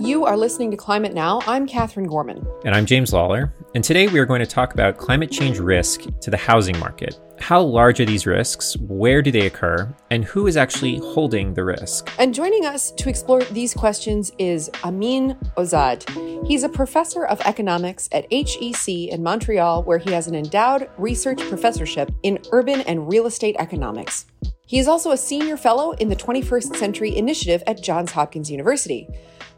You are listening to Climate Now. I'm Katherine Gorman. And I'm James Lawler. And today we are going to talk about climate change risk to the housing market. How large are these risks? Where do they occur? And who is actually holding the risk? And joining us to explore these questions is Amin Ouazad. He's a professor of economics at HEC in Montreal, where he has an endowed research professorship in urban and real estate economics. He is also a senior fellow in the 21st Century Initiative at Johns Hopkins University.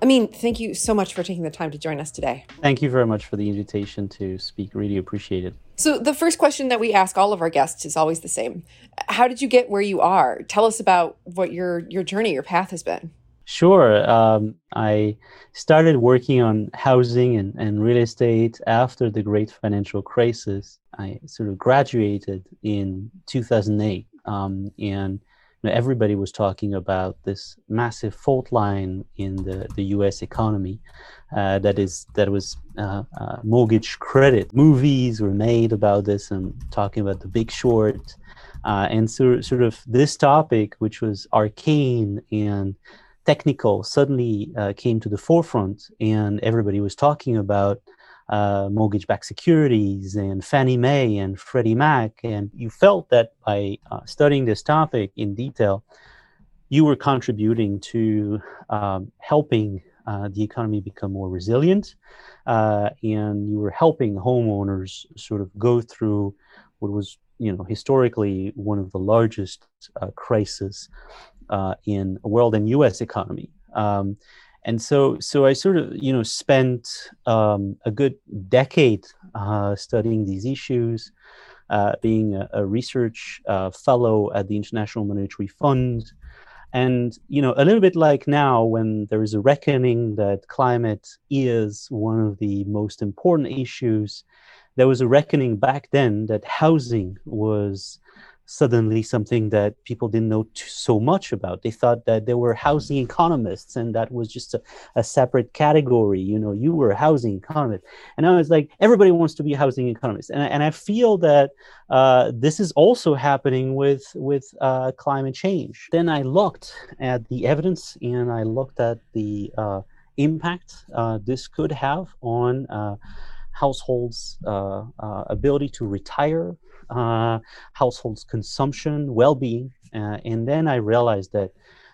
Amin, thank you so much for taking the time to join us today. Thank you very much for the invitation to speak. Really appreciate it. So, the first question that we ask all of our guests is always the same How did you get where you are? Tell us about what your, your journey, your path has been. Sure. Um, I started working on housing and, and real estate after the great financial crisis. I sort of graduated in 2008. Um, and know, everybody was talking about this massive fault line in the, the U.S. economy. Uh, that is that was uh, uh, mortgage credit. Movies were made about this and talking about the Big Short, uh, and so sort of this topic, which was arcane and technical, suddenly uh, came to the forefront, and everybody was talking about uh, mortgage-backed securities and Fannie Mae and Freddie Mac, and you felt that by uh, studying this topic in detail, you were contributing to um, helping uh, the economy become more resilient, uh, and you were helping homeowners sort of go through what was, you know, historically one of the largest uh, crises uh, in world and U.S. economy. Um, and so so i sort of you know spent um, a good decade uh, studying these issues uh, being a, a research uh, fellow at the international monetary fund. And you know a little bit like now when there is a reckoning that climate is one of the most important issues there was a reckoning back then that housing was suddenly something that people didn't know t- so much about. They thought that there were housing economists and that was just a, a, separate category. You know, you were a housing economist. And I was like, everybody wants to be a housing economist. And, and I feel that uh, this is also happening with, with uh, climate change. Then I looked at the evidence and I looked at the uh, impact uh, this could have on uh, households' uh, ability to retire uh, households' consumption, well-being, uh, and then I realized that,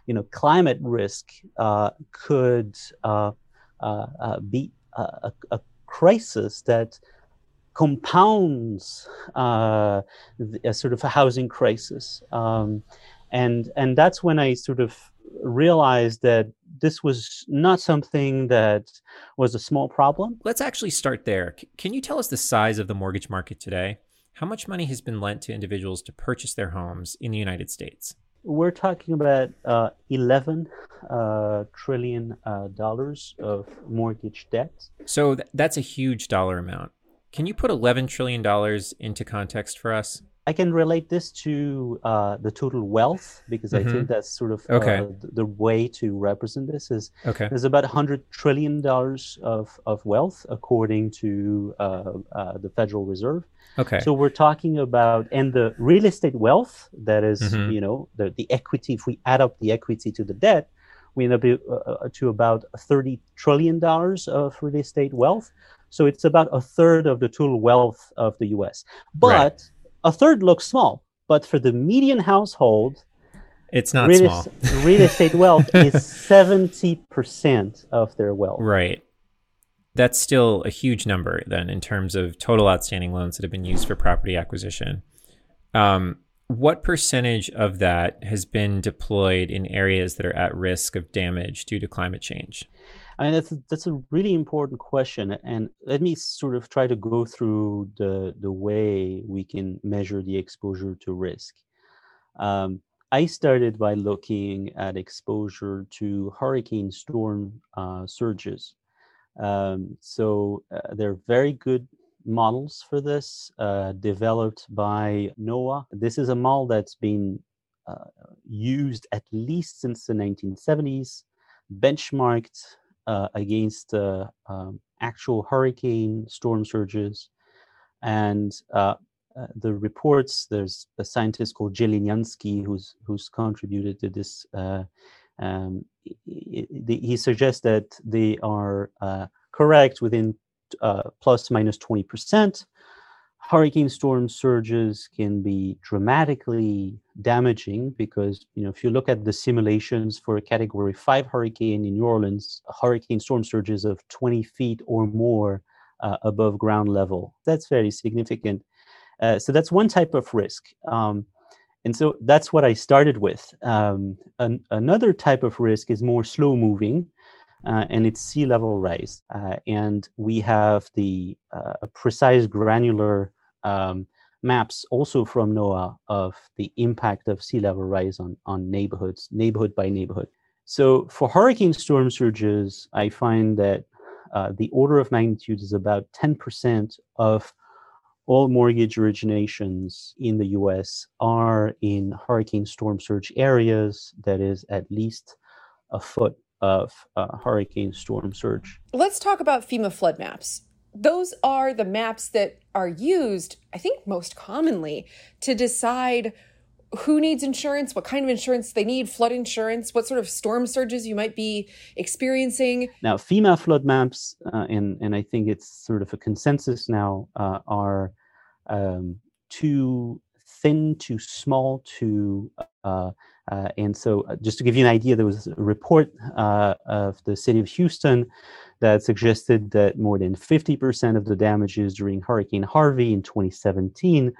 you know, climate risk uh, could uh, uh, be a, a, crisis that compounds a sort of a housing crisis, um, and and that's when I sort of realized that this was not something that was a small problem. Let's actually start there. Can you tell us the size of the mortgage market today? How much money has been lent to individuals to purchase their homes in the United States? We're talking about uh, 11 uh, trillion uh, dollars of mortgage debt. So th- that's a huge dollar amount. Can you put 11 trillion dollars into context for us? I can relate this to uh, the total wealth because mm-hmm. I think that's sort of okay. uh, the way to represent this is okay. there's about 100 trillion dollars of, of wealth according to uh, uh the Federal Reserve. Okay. So we're talking about and the real estate wealth that is, mm-hmm. you know the, the equity if we add up the equity to the debt we end up uh, uh, to about 30 trillion dollars of real estate wealth. So it's about a third of the total wealth of the U.S. But right. A third looks small, but for the median household, it's not real, small. real estate wealth is seventy percent of their wealth. Right that's still a huge number then in terms of total outstanding loans that have been used for property acquisition. Um, what percentage of that has been deployed in areas that are at risk of damage due to climate change? I mean, that's that's a really important question, and let me sort of try to go through the the way we can measure the exposure to risk. Um, I started by looking at exposure to hurricane storm uh, surges. Um, so uh, they're very good models for this, uh, developed by NOAA. This is a model that's been uh, used at least since the 1970s, benchmarked uh, against uh, um, actual hurricane storm surges. And uh, the reports, there's a scientist called Jelesnianski who's, who's contributed to this Um, he suggests that they are uh, correct within uh, plus minus 20%. Hurricane storm surges can be dramatically damaging because, you know, if you look at the simulations for a category five hurricane in New Orleans, hurricane storm surges of 20 feet or more uh, above ground level. That's very significant. Uh, so that's one type of risk. Um, and so that's what I started with. Um, an, another type of risk is more slow moving, uh, and it's sea level rise. Uh, and we have the uh, precise granular um, maps also from NOAA of the impact of sea level rise on, on neighborhoods, neighborhood by neighborhood. So for hurricane storm surges, I find that uh, the order of magnitude is about 10% of all mortgage originations in the US are in hurricane storm surge areas that is at least a foot of uh, hurricane storm surge. Let's talk about FEMA flood maps. Those are the maps that are used, I think, most commonly to decide who needs insurance, what kind of insurance they need, flood insurance, what sort of storm surges you might be experiencing. Now, FEMA flood maps, uh, and and I think it's sort of a consensus now, uh, are um, too thin, too small, too. Uh, uh, and so, uh, just to give you an idea, there was a report uh, of the city of Houston that suggested that more than 50% of the damages during Hurricane Harvey in 2017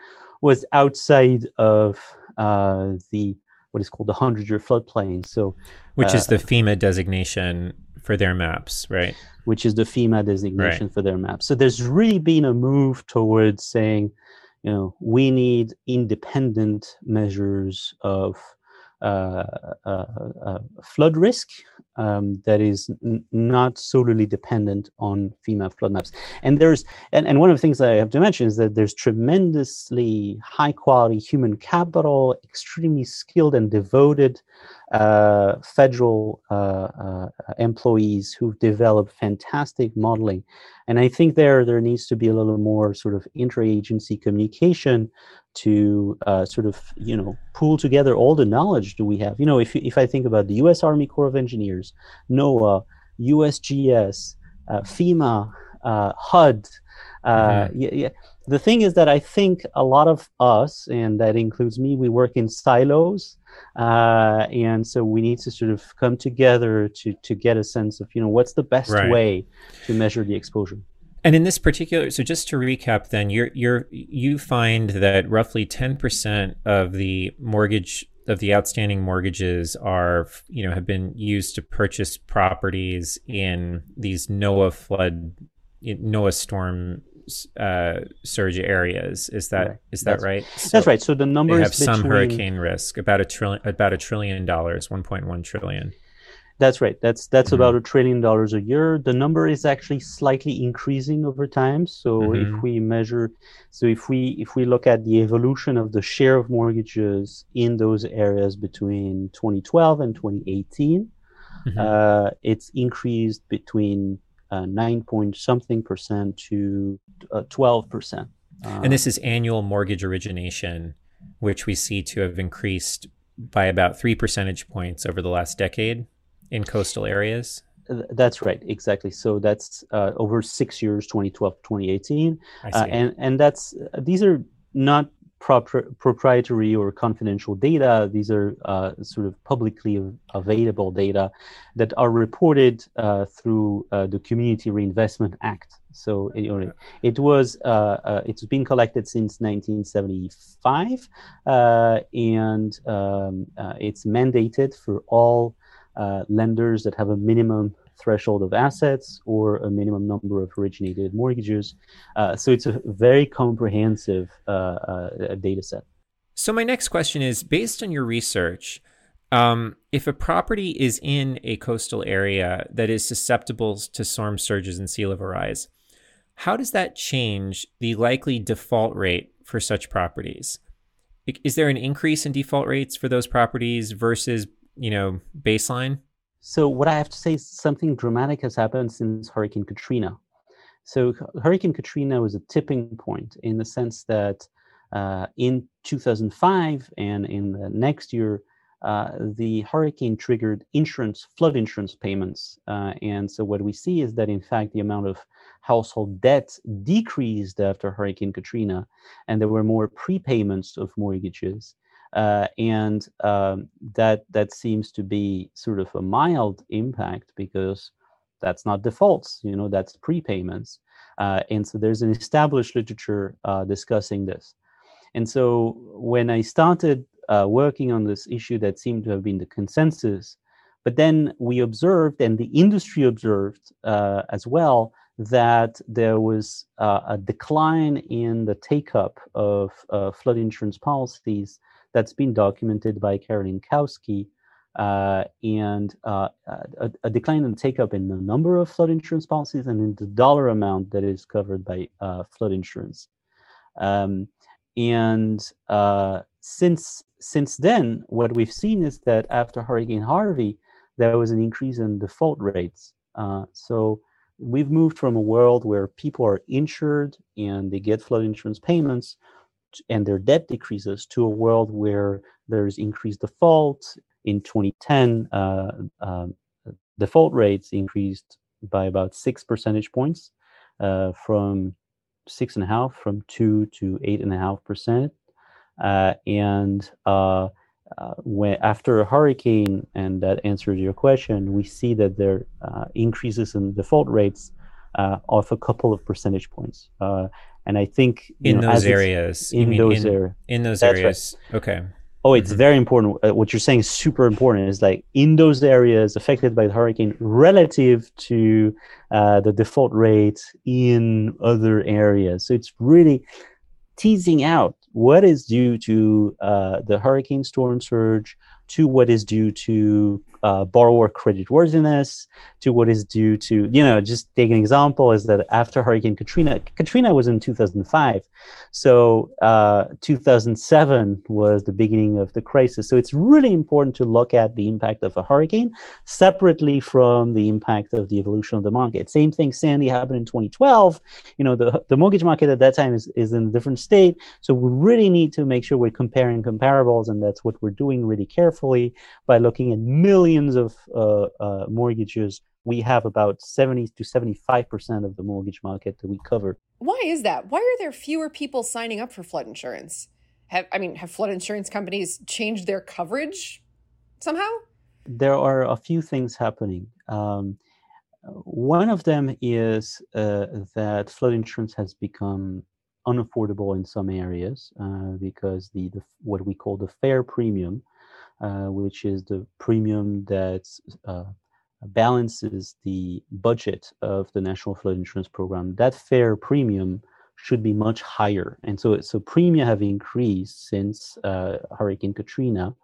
was outside of uh, the what is called the 100 year floodplain. So, which is the FEMA designation for their maps, right? Which is the FEMA designation right. for their maps. So there's really been a move towards saying, you know, we need independent measures of uh, uh, uh, flood risk um, that is n- not solely dependent on FEMA flood maps. And there's and, and one of the things that I have to mention is that there's tremendously high quality human capital, extremely skilled and devoted uh, federal uh, uh, employees who've developed fantastic modeling. And I think there there needs to be a little more sort of interagency communication to uh, sort of you know pull together all the knowledge that we have. You know, if if I think about the U.S. Army Corps of Engineers, NOAA, USGS, uh, FEMA, uh, HUD, mm-hmm. yeah, yeah. The thing is that I think a lot of us, and that includes me, we work in silos, uh, and so we need to sort of come together to to get a sense of you know what's the best right. way to measure the exposure. And in this particular, so just to recap, then you're you're you find that roughly ten percent of the mortgage of the outstanding mortgages are you know have been used to purchase properties in these NOAA flood, NOAA storm uh, surge areas. Is that right. is that that's, right? So that's right. So the numbers have some hurricane risk about a trillion about a trillion dollars, one point one trillion. That's right. That's that's mm-hmm. about a trillion dollars a year. The number is actually slightly increasing over time. So mm-hmm. if we measure, so if we if we look at the evolution of the share of mortgages in those areas between 2012 and 2018, mm-hmm. uh, it's increased between uh, nine point something percent to uh, 12 percent. and this is annual mortgage origination, which we see to have increased by about three percentage points over the last decade in coastal areas? That's right, exactly. So that's uh, over six years, 2012, 2018, uh, and and that's uh, these are not proper, proprietary or confidential data. These are uh, sort of publicly available data that are reported uh, through uh, the Community Reinvestment Act. So it, it was it's been collected since 1975, and um, it's mandated for all uh, lenders that have a minimum threshold of assets or a minimum number of originated mortgages. Uh, so it's a very comprehensive uh, uh, data set. So, my next question is based on your research, um, if a property is in a coastal area that is susceptible to storm surges and sea level rise, how does that change the likely default rate for such properties? Is there an increase in default rates for those properties versus you know, baseline? So what I have to say is something dramatic has happened since Hurricane Katrina. So Hurricane Katrina was a tipping point in the sense that uh, in 2005 and in the next year, uh, the hurricane triggered insurance, flood insurance payments. Uh, and so what we see is that, in fact, the amount of household debt decreased after Hurricane Katrina, and there were more prepayments of mortgages. Uh, and um, that that seems to be sort of a mild impact because that's not defaults, you know, that's prepayments. Uh, and so there's an established literature uh, discussing this. And so when I started uh, working on this issue that seemed to have been the consensus. But then we observed, and the industry observed uh, as well, that there was uh, a decline in the take up of flood insurance policies that's been documented by Carolyn Kousky. Uh, and uh, a, a, decline in take up in the number of flood insurance policies and in the dollar amount that is covered by flood insurance. Um, and since since then, what we've seen is that after Hurricane Harvey, there was an increase in default rates. Uh, so we've moved from a world where people are insured and they get flood insurance payments and their debt decreases to a world where there's increased default. In 2010, uh, um, default rates increased by about six percentage points uh, from six and a half, from two to eight and a half percent. Uh, and uh, uh, when after a hurricane, and that answers your question, we see that there increases in default rates of a couple of percentage points. And I think in know, those areas, in those areas, in those areas, right. okay. Oh, it's mm-hmm. very important. Uh, what you're saying is super important. Is like in those areas affected by the hurricane relative to uh, the default rate in other areas. So it's really teasing out what is due to uh, the hurricane storm surge to what is due to uh, borrower creditworthiness to what is due to, you know, just take an example is that after Hurricane Katrina, Katrina was in 2005. So uh, 2007 was the beginning of the crisis. So it's really important to look at the impact of a hurricane separately from the impact of the evolution of the market. Same thing, Sandy happened in 2012. You know, the, the mortgage market at that time is, is in a different state. So we really need to make sure we're comparing comparables, and that's what we're doing really carefully by looking at millions millions of uh, uh, mortgages, we have about 70 to 75% of the mortgage market that we cover. Why is that? Why are there fewer people signing up for flood insurance? Have, I mean, have flood insurance companies changed their coverage somehow? There are a few things happening. Um, one of them is uh, that flood insurance has become unaffordable in some areas uh, because the, the, what we call the fair premium which is the premium that uh, balances the budget of the National Flood Insurance Program. That fair premium should be much higher, and so so premia have increased since uh, Hurricane Katrina.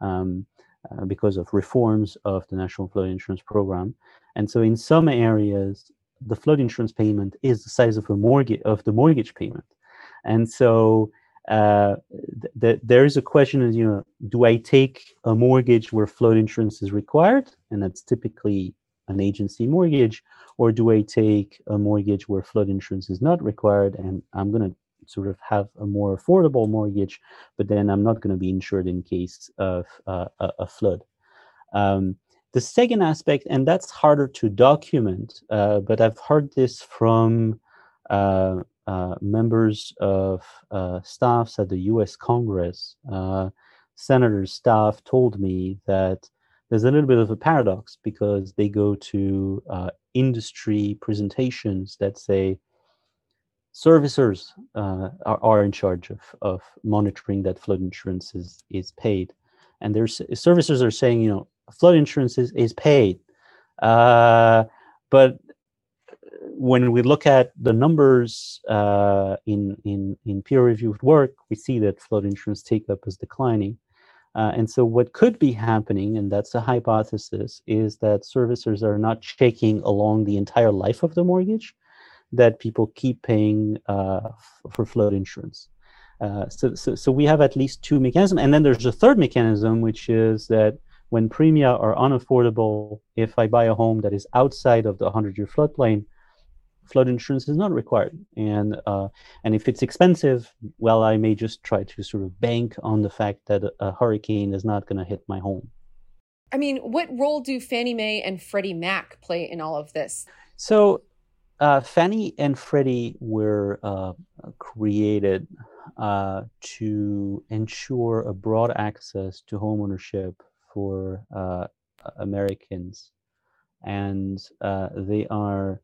Um, uh, because of reforms of the National Flood Insurance Program. And so in some areas, the flood insurance payment is the size of a mortgage of the mortgage payment. And so uh, th- there is a question of you know do i take a mortgage where flood insurance is required? And that's typically an agency mortgage. Or do i take a mortgage where flood insurance is not required and i'm going to sort of have a more affordable mortgage but then i'm not going to be insured in case of uh, a, a, flood. Um, the second aspect and that's harder to document uh, but i've heard this from uh, members of uh, staffs at the U.S. Congress, uh, senators' staff told me that there's a little bit of a paradox because they go to uh, industry presentations that say servicers uh, are, are, in charge of, of monitoring that flood insurance is, is paid. And there's servicers are saying, you know, flood insurance is, is paid. Uh, but when we look at the numbers uh, in, in, in peer-reviewed work, we see that flood insurance take-up is declining. Uh, and so what could be happening, and that's a hypothesis, is that servicers are not checking along the entire life of the mortgage, that people keep paying uh, for flood insurance. Uh, so, so, so we have at least two mechanisms. And then there's a third mechanism, which is that when premia are unaffordable, if I buy a home that is outside of the 100-year floodplain, flood insurance is not required. And uh, and if it's expensive, well, I may just try to sort of bank on the fact that a, hurricane is not going to hit my home. I mean, what role do Fannie Mae and Freddie Mac play in all of this? So, uh, Fannie and Freddie were uh, created uh, to ensure a broad access to homeownership for uh, Americans, and uh, they are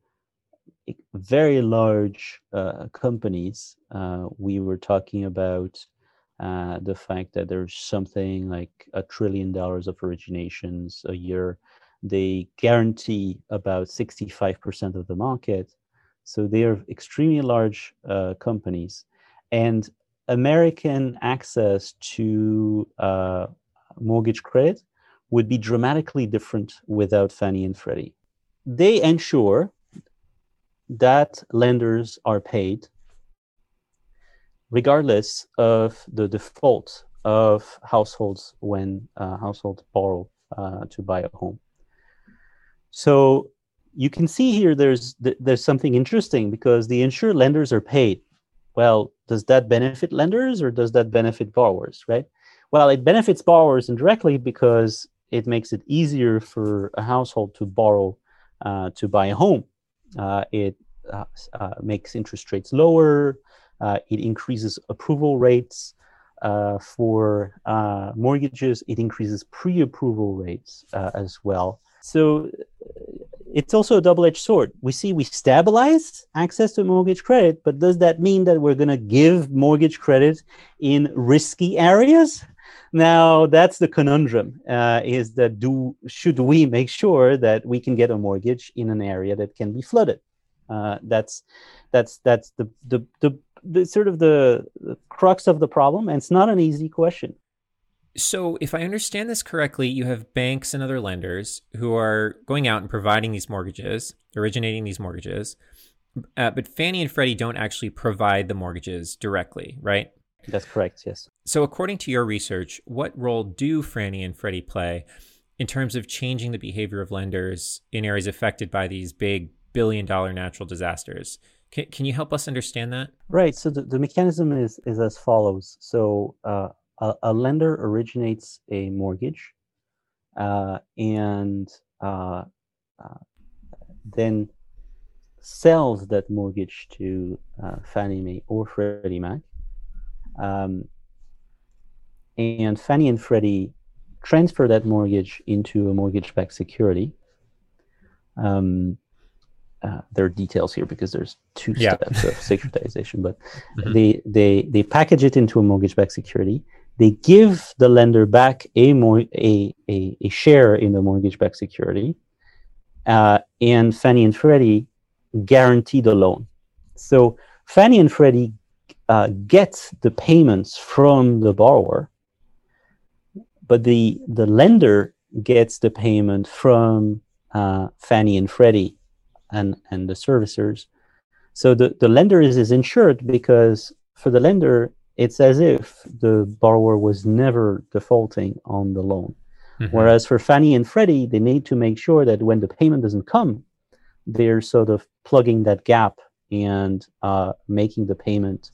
very large uh, companies. we were talking about uh, the fact that there's something like a trillion dollars of originations a year. They guarantee about 65% of the market. So they are extremely large uh, companies. And American access to uh, mortgage credit would be dramatically different without Fannie and Freddie. They ensure that lenders are paid regardless of the default of households when uh, households borrow uh, to buy a home. So you can see here there's there's something interesting because the insured lenders are paid. Well, does that benefit lenders or does that benefit borrowers, right? Well, it benefits borrowers indirectly because it makes it easier for a household to borrow uh, to buy a home. Uh, it uh, uh, makes interest rates lower. It increases approval rates for mortgages. It increases pre-approval rates as well. So it's also a double-edged sword. We see we stabilize access to mortgage credit, but does that mean that we're going to give mortgage credit in risky areas? Now that's the conundrum: uh, is that do should we make sure that we can get a mortgage in an area that can be flooded? Uh, that's that's that's the, the the the sort of the, crux of the problem, and it's not an easy question. So, if I understand this correctly, you have banks and other lenders who are going out and providing these mortgages, originating these mortgages, uh, but Fannie and Freddie don't actually provide the mortgages directly, right? That's correct, yes. So, according to your research, what role do Fannie and Freddie play in terms of changing the behavior of lenders in areas affected by these big billion dollar natural disasters? Can, can you help us understand that? Right. So the, the mechanism is, is as follows. So uh, a, a, lender originates a mortgage uh, and uh, uh then sells that mortgage to uh, Fannie Mae or Freddie Mac. Um, and Fannie and Freddie transfer that mortgage into a mortgage-backed security. Um, uh, there are details here because there's two yeah. steps of securitization, but mm-hmm. they they they package it into a mortgage-backed security. They give the lender back a more a, a, a share in the mortgage-backed security, uh, and Fannie and Freddie guarantee the loan. So Fannie and Freddie uh, get the payments from the borrower, but the the lender gets the payment from uh, Fannie and Freddie and, and the servicers. So the, the lender is, is insured because for the lender, it's as if the borrower was never defaulting on the loan. Mm-hmm. Whereas for Fannie and Freddie, they need to make sure that when the payment doesn't come, they're sort of plugging that gap and uh, making the payment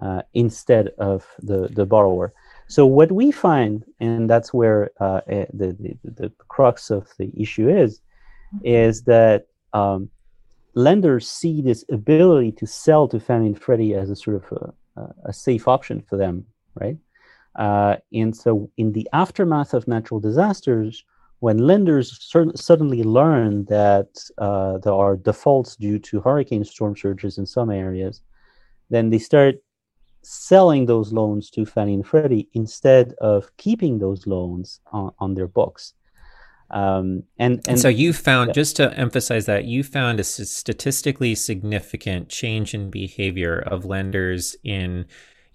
uh, instead of the, the borrower. So what we find, and that's where uh, eh, the, the, the crux of the issue is, is that um, lenders see this ability to sell to Fannie and Freddie as a sort of a, a safe option for them, right? Uh, and so, in the aftermath of natural disasters, when lenders suddenly learn that uh, there are defaults due to hurricane storm surges in some areas, then they start selling those loans to Fannie and Freddie instead of keeping those loans on, on their books. Um, and, and, and so you found, yeah. just to emphasize that, you found a statistically significant change in behavior of lenders in,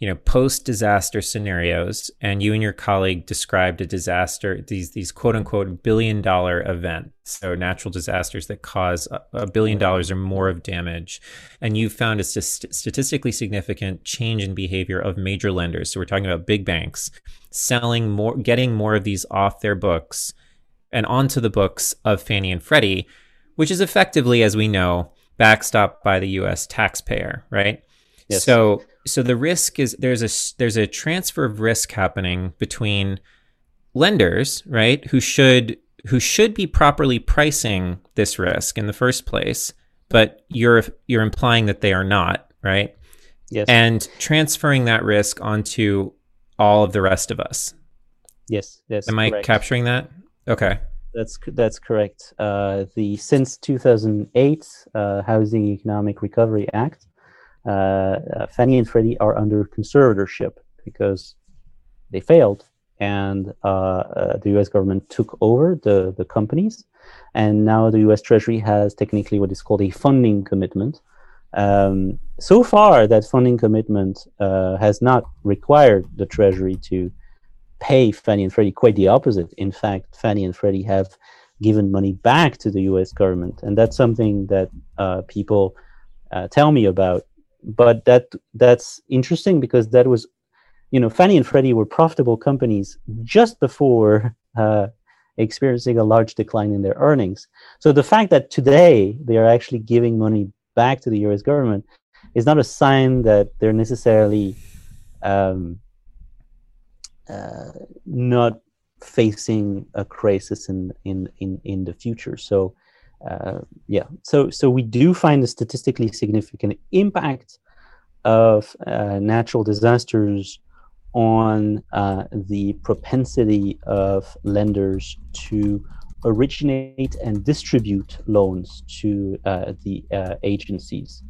you know, post-disaster scenarios. And you and your colleague described a disaster, these these quote unquote billion dollar events, so natural disasters that cause a billion dollars or more of damage. And you found a st- statistically significant change in behavior of major lenders. So we're talking about big banks selling more, getting more of these off their books and onto the books of Fannie and Freddie, which is effectively, as we know, backstopped by the U.S. taxpayer, right? Yes. So so the risk is there's a there's a transfer of risk happening between lenders, right, who should who should be properly pricing this risk in the first place, but you're you're implying that they are not, right? Yes. And transferring that risk onto all of the rest of us. Yes. Yes. Am correct. I capturing that? Okay. That's that's correct. Uh, the since 2008 uh, Housing Economic Recovery Act, Fannie and Freddie are under conservatorship because they failed, and uh, uh, the U.S. government took over the the companies, and now the U.S. Treasury has technically what is called a funding commitment. Um, so far, that funding commitment has not required the Treasury to pay Fannie and Freddie. Quite the opposite. In fact, Fannie and Freddie have given money back to the U.S. government, and that's something that uh, people uh, tell me about. But that that's interesting because that was, you know, Fannie and Freddie were profitable companies just before uh, experiencing a large decline in their earnings. So the fact that today they are actually giving money back to the U.S. government is not a sign that they're necessarily um, uh, not facing a crisis in in in, in the future. So uh, yeah, so so we do find a statistically significant impact of uh, natural disasters on uh, the propensity of lenders to originate and distribute loans to uh, the uh, agencies.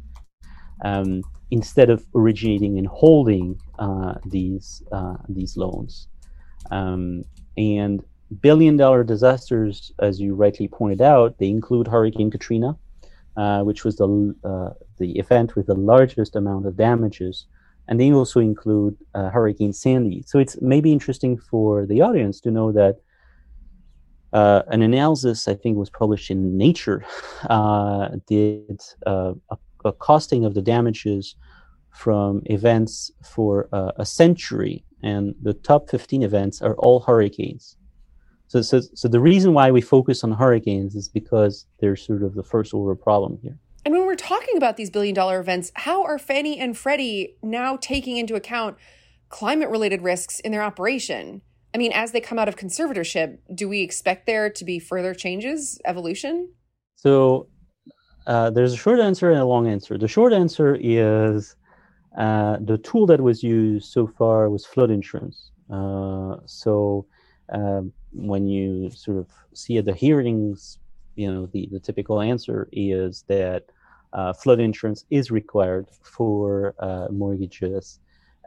Um, instead of originating and holding uh, these these loans. Um, and billion dollar disasters, as you rightly pointed out, they include Hurricane Katrina, uh, which was the uh, the event with the largest amount of damages, and they also include uh, Hurricane Sandy. So it's maybe interesting for the audience to know that. Uh, an analysis, I think, was published in Nature, did a a costing of the damages from events for uh, a century, and the top 15 events are all hurricanes. So, so, so the reason why we focus on hurricanes is because they're sort of the first order problem here. And when we're talking about these billion dollar events, how are Fannie and Freddie now taking into account climate related risks in their operation? I mean, as they come out of conservatorship, do we expect there to be further changes, evolution? So uh, there's a short answer and a long answer. The short answer is uh, the tool that was used so far was flood insurance. Uh, so um, when you sort of see at the hearings, you know, the, the typical answer is that uh, flood insurance is required for uh, mortgages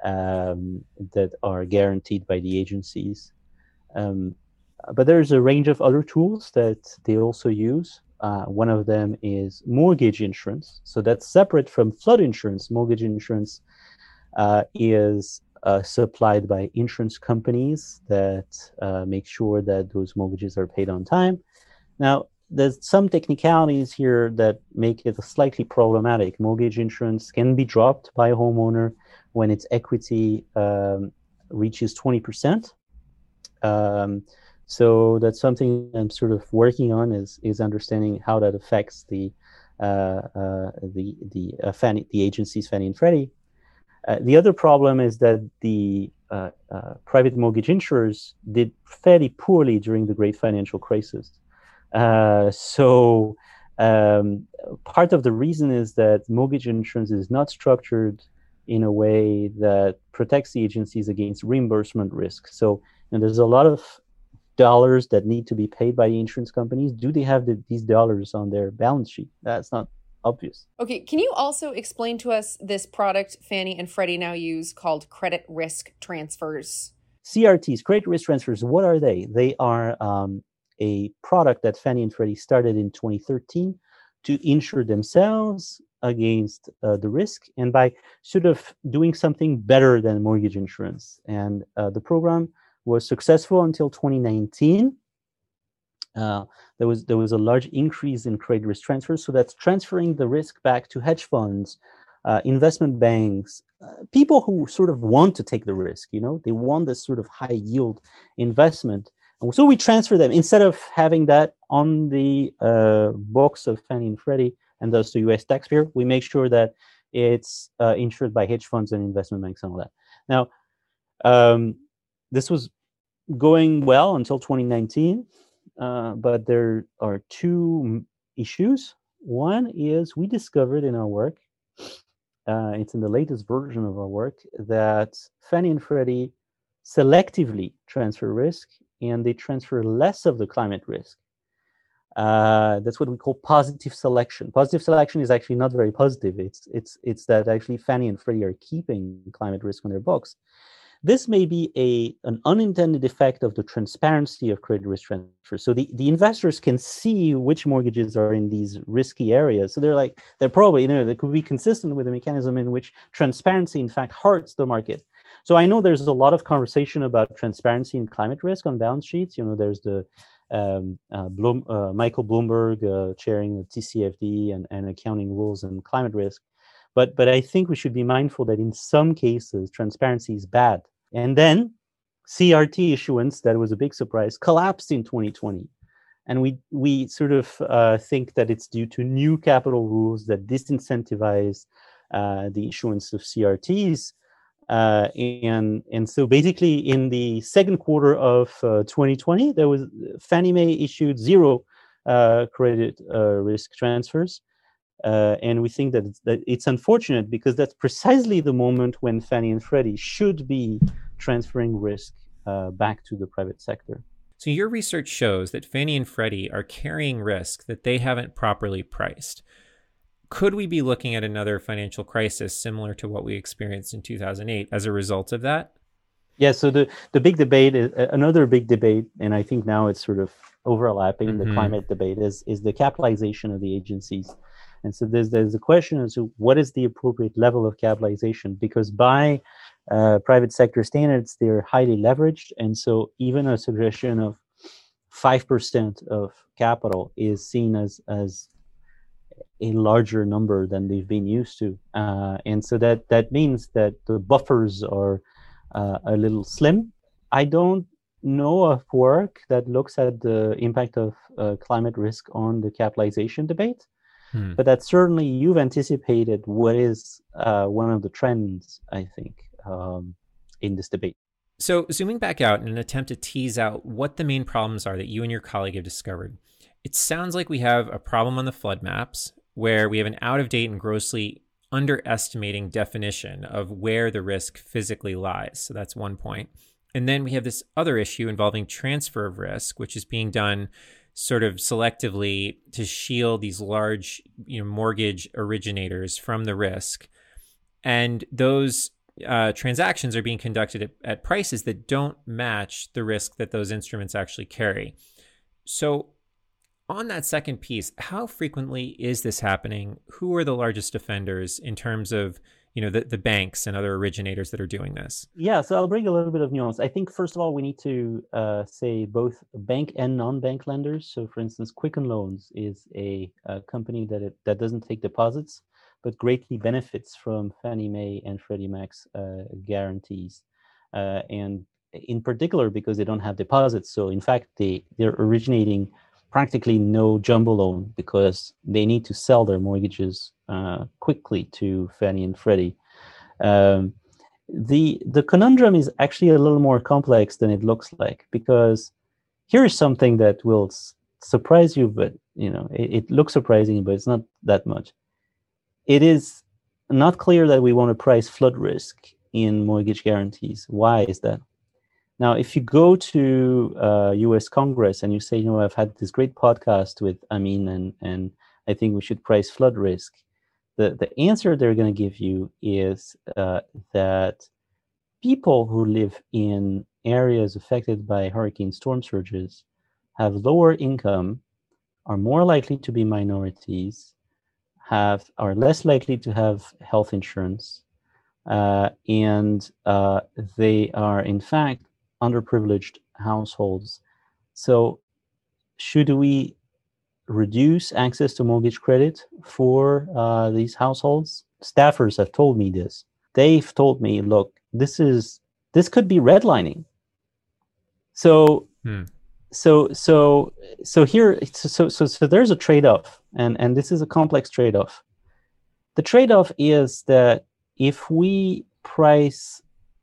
um, that are guaranteed by the agencies. Um, but there's a range of other tools that they also use. Uh, one of them is mortgage insurance. So that's separate from flood insurance. Mortgage insurance uh, is uh, supplied by insurance companies that uh, make sure that those mortgages are paid on time. Now, there's some technicalities here that make it slightly problematic. Mortgage insurance can be dropped by a homeowner when its equity um, reaches 20%. Um, so that's something I'm sort of working on is is understanding how that affects the uh, uh, the the uh, Fannie, the agencies Fannie and Freddie. Uh, the other problem is that the uh, uh, private mortgage insurers did fairly poorly during the great financial crisis. so um, part of the reason is that mortgage insurance is not structured in a way that protects the agencies against reimbursement risk. So and there's a lot of dollars that need to be paid by the insurance companies do they have the, these dollars on their balance sheet that's not obvious. Okay can you also explain to us this product fannie and freddie now use called credit risk transfers? Crts credit risk transfers what are they? They are um, a product that fannie and freddie started in 2013 to insure themselves against uh, the risk and by sort of doing something better than mortgage insurance. And uh, the program was successful until 2019. Uh, there was there was a large increase in credit risk transfers, so that's transferring the risk back to hedge funds, uh, investment banks, uh, people who sort of want to take the risk. You know, they want this sort of high yield investment, and so we transfer them instead of having that on the uh, books of Fannie and Freddie. and thus the U.S. taxpayer. We make sure that it's uh, insured by hedge funds and investment banks and all that. Now, um, this was going well until 2019, uh, but there are two issues. One is we discovered in our work, uh, it's in the latest version of our work, that Fannie and Freddie selectively transfer risk and they transfer less of the climate risk. Uh, that's what we call positive selection. Positive selection is actually not very positive. It's it's it's that actually Fannie and Freddie are keeping climate risk on their books. This may be a an unintended effect of the transparency of credit risk transfer. So the, the investors can see which mortgages are in these risky areas. So they're like they're probably you know they could be consistent with a mechanism in which transparency in fact hurts the market. So I know there's a lot of conversation about transparency and climate risk on balance sheets. You know, there's the um, uh, Bloom, uh, Michael Bloomberg uh, chairing the TCFD and, and accounting rules and climate risk. But, but I think we should be mindful that in some cases, transparency is bad. And then CRT issuance, that was a big surprise, collapsed in 2020. And we, we sort of uh, think that it's due to new capital rules that disincentivize uh, the issuance of CRTs. Uh, and and so basically in the second quarter of uh, 2020 there was fannie mae issued zero uh, credit uh, risk transfers uh, and we think that it's, that it's unfortunate because that's precisely the moment when fannie and freddie should be transferring risk uh, back to the private sector so your research shows that fannie and freddie are carrying risk that they haven't properly priced could we be looking at another financial crisis similar to what we experienced in 2008 as a result of that? Yeah, so the, the big debate is another big debate, and I think now it's sort of overlapping mm-hmm. the climate debate is is the capitalization of the agencies. And so there's there's a question as to what is the appropriate level of capitalization because by uh, private sector standards they're highly leveraged, and so even a suggestion of five percent of capital is seen as as a larger number than they've been used to, uh, and so that that means that the buffers are uh, a little slim. I don't know of work that looks at the impact of uh, climate risk on the capitalization debate, hmm. but that certainly you've anticipated what is uh, one of the trends, I think, um, in this debate. So, zooming back out in an attempt to tease out what the main problems are that you and your colleague have discovered, it sounds like we have a problem on the flood maps where we have an out of date and grossly underestimating definition of where the risk physically lies. So that's one point. And then we have this other issue involving transfer of risk, which is being done sort of selectively to shield these large you know, mortgage originators from the risk. And those uh, transactions are being conducted at, at prices that don't match the risk that those instruments actually carry. So, on that second piece, how frequently is this happening? Who are the largest offenders in terms of you know the, the banks and other originators that are doing this? Yeah, so I'll bring a little bit of nuance. I think first of all we need to uh, say both bank and non-bank lenders. So, for instance, Quicken Loans is a, a company that it, that doesn't take deposits, but greatly benefits from Fannie Mae and Freddie Mac's uh, guarantees, uh, and in particular because they don't have deposits. So, in fact, they they're originating practically no jumbo loan because they need to sell their mortgages uh, quickly to Fannie and Freddie. Um, the the conundrum is actually a little more complex than it looks like because here is something that will s- surprise you, but you know it, it looks surprising, but it's not that much. It is not clear that we want to price flood risk in mortgage guarantees. Why is that? Now, if you go to uh, U.S. Congress and you say, you know, I've had this great podcast with Amin, and and I think we should price flood risk, the the answer they're going to give you is uh, that people who live in areas affected by hurricane storm surges have lower income, are more likely to be minorities, have are less likely to have health insurance, uh, and uh, they are in fact underprivileged households. So, should we reduce access to mortgage credit for uh, these households? Staffers have told me this. They've told me, look, this is this could be redlining. So, hmm. So, so, so here, so so so there's a trade-off, and and this is a complex trade-off. The trade-off is that if we price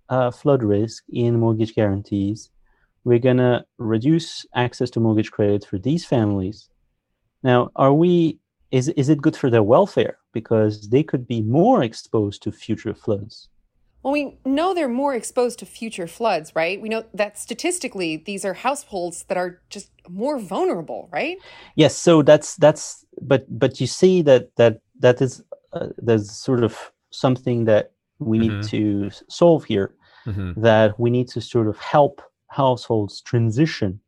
uh, flood risk in mortgage guarantees, we're gonna reduce access to mortgage credit for these families. Now, are we? Is is it good for their welfare because they could be more exposed to future floods? Well, we know they're more exposed to future floods, right? We know that statistically, these are households that are just more vulnerable, right? Yes. So that's that's but but you see that that that is uh, there's sort of something that we need mm-hmm. to solve here. Mm-hmm. That we need to sort of help households transition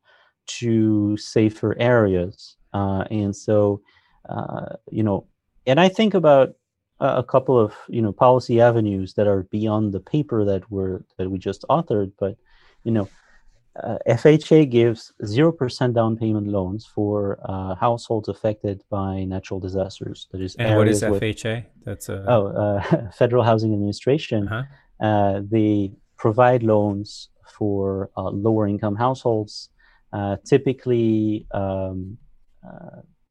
to safer areas, uh, and so uh, you know, and I think about a couple of you know policy avenues that are beyond the paper that were that we just authored but you know uh, FHA gives 0% down payment loans for uh, households affected by natural disasters. That is, and what is FHA? That's a oh, uh, Federal Housing Administration. Uh-huh. Uh, they provide loans for uh, lower income households, uh, typically, um,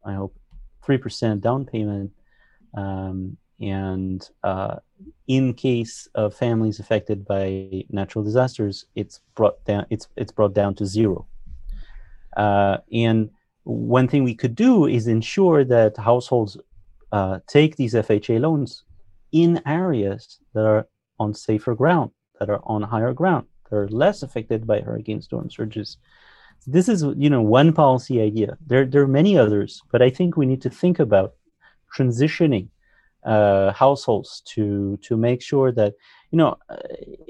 I hope, 3% down payment. Um, and uh, in case of families affected by natural disasters, it's brought down. It's it's brought down to zero. Uh, and one thing we could do is ensure that households uh, take these FHA loans in areas that are on safer ground, that are on higher ground, that are less affected by hurricane storm surges. This is, you know, one policy idea. There, there are many others, but I think we need to think about transitioning uh, households to to make sure that you know uh,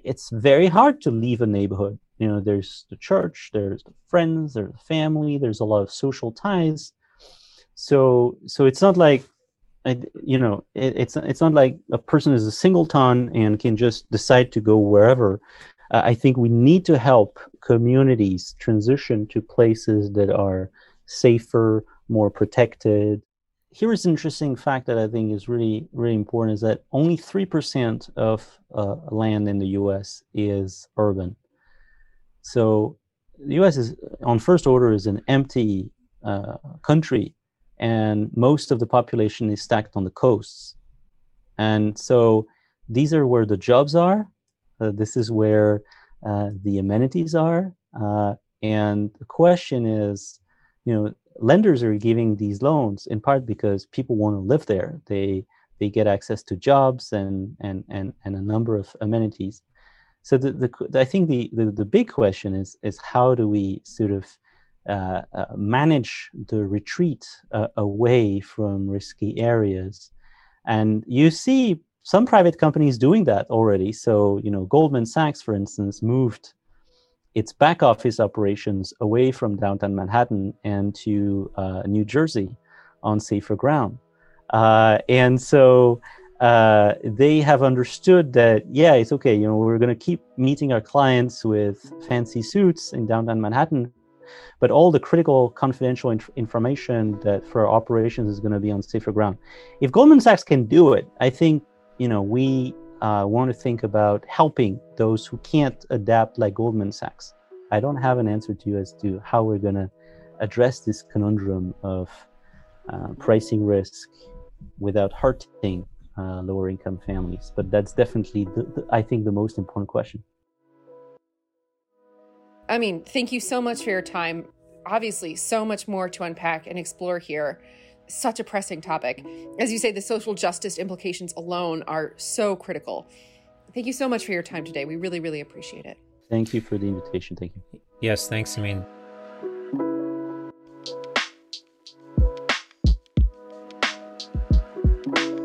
it's very hard to leave a neighborhood. You know there's the church there's the friends there's the family there's a lot of social ties. So so it's not like you know it, it's it's not like a person is a singleton and can just decide to go wherever. Uh, i think we need to help communities transition to places that are safer more protected here's an interesting fact that I think is really, really important is that only 3% of uh, land in the US is urban. So the US is, on first order, is an empty uh, country, and most of the population is stacked on the coasts. And so these are where the jobs are. Uh, this is where uh, the amenities are. Uh, and the question is, you know, lenders are giving these loans in part because people want to live there. They they get access to jobs and and and, and a number of amenities. So the, the I think the, the, the big question is is how do we sort of uh, uh, manage the retreat uh, away from risky areas, and you see some private companies doing that already. So you know Goldman Sachs, for instance, moved its back office operations away from downtown Manhattan and to uh, New Jersey on safer ground. Uh, and so uh, they have understood that, yeah, it's okay, you know, we're going to keep meeting our clients with fancy suits in downtown Manhattan, but all the critical confidential inf- information that for our operations is going to be on safer ground. If Goldman Sachs can do it, I think, you know, we uh, want to think about helping those who can't adapt like Goldman Sachs. I don't have an answer to you as to how we're going to address this conundrum of uh, pricing risk without hurting uh, lower income families. But that's definitely, the, the, I think, the most important question. I mean, thank you so much for your time. Obviously, so much more to unpack and explore here such a pressing topic. As you say, the social justice implications alone are so critical. Thank you so much for your time today. We really, really appreciate it. Thank you for the invitation. Thank you. Yes, thanks, Amin.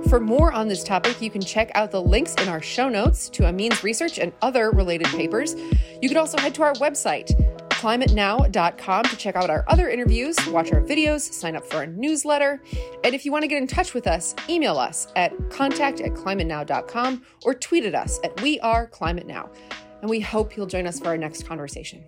For more on this topic, you can check out the links in our show notes to Amin's research and other related papers. You can also head to our website, climatenow.com to check out our other interviews, watch our videos, sign up for our newsletter. And if you want to get in touch with us, email us at contact at climatenow.com or tweet at us at We Are Climate Now. And we hope you'll join us for our next conversation.